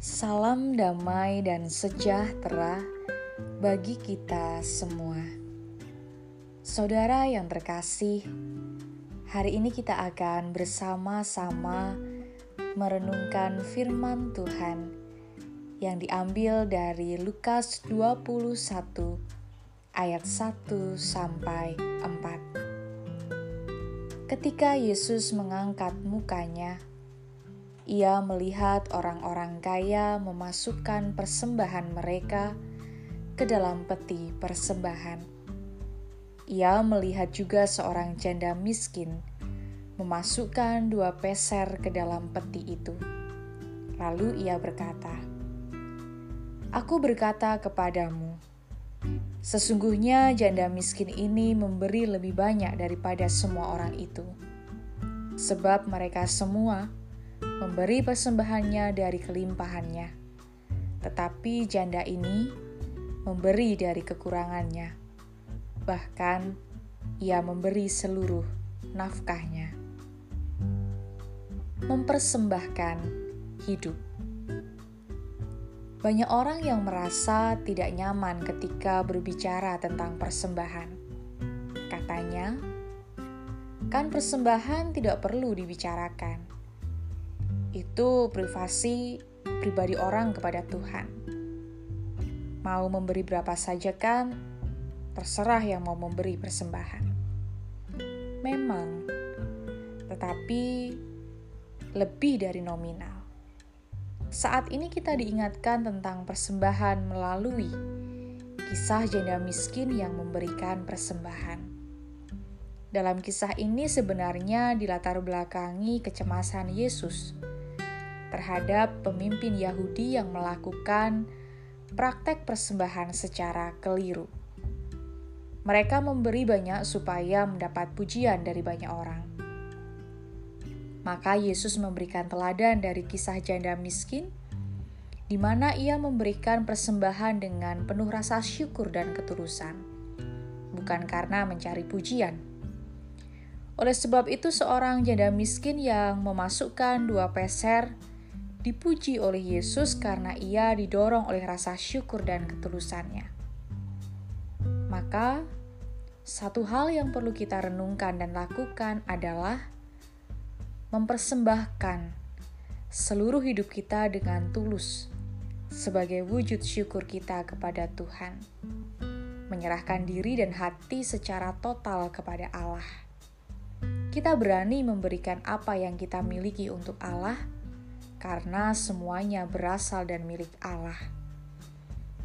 Salam damai dan sejahtera bagi kita semua. Saudara yang terkasih, hari ini kita akan bersama-sama merenungkan firman Tuhan yang diambil dari Lukas 21 ayat 1 sampai 4. Ketika Yesus mengangkat mukanya, ia melihat orang-orang kaya memasukkan persembahan mereka ke dalam peti persembahan. Ia melihat juga seorang janda miskin memasukkan dua peser ke dalam peti itu. Lalu ia berkata, "Aku berkata kepadamu, sesungguhnya janda miskin ini memberi lebih banyak daripada semua orang itu, sebab mereka semua..." memberi persembahannya dari kelimpahannya. Tetapi janda ini memberi dari kekurangannya. Bahkan ia memberi seluruh nafkahnya. Mempersembahkan hidup. Banyak orang yang merasa tidak nyaman ketika berbicara tentang persembahan. Katanya, kan persembahan tidak perlu dibicarakan itu privasi pribadi orang kepada Tuhan. Mau memberi berapa saja kan, terserah yang mau memberi persembahan. Memang, tetapi lebih dari nominal. Saat ini kita diingatkan tentang persembahan melalui kisah janda miskin yang memberikan persembahan. Dalam kisah ini sebenarnya dilatar belakangi kecemasan Yesus terhadap pemimpin Yahudi yang melakukan praktek persembahan secara keliru. Mereka memberi banyak supaya mendapat pujian dari banyak orang. Maka Yesus memberikan teladan dari kisah janda miskin, di mana ia memberikan persembahan dengan penuh rasa syukur dan ketulusan, bukan karena mencari pujian. Oleh sebab itu, seorang janda miskin yang memasukkan dua peser dipuji oleh Yesus karena ia didorong oleh rasa syukur dan ketulusannya. Maka, satu hal yang perlu kita renungkan dan lakukan adalah mempersembahkan seluruh hidup kita dengan tulus sebagai wujud syukur kita kepada Tuhan. Menyerahkan diri dan hati secara total kepada Allah. Kita berani memberikan apa yang kita miliki untuk Allah karena semuanya berasal dan milik Allah.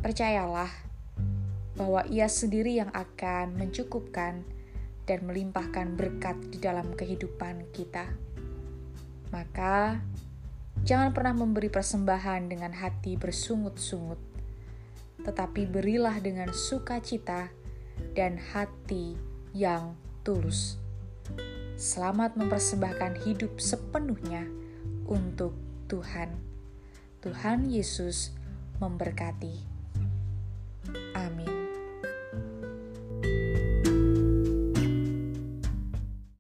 Percayalah bahwa Ia sendiri yang akan mencukupkan dan melimpahkan berkat di dalam kehidupan kita. Maka, jangan pernah memberi persembahan dengan hati bersungut-sungut, tetapi berilah dengan sukacita dan hati yang tulus. Selamat mempersembahkan hidup sepenuhnya untuk Tuhan. Tuhan Yesus memberkati. Amin.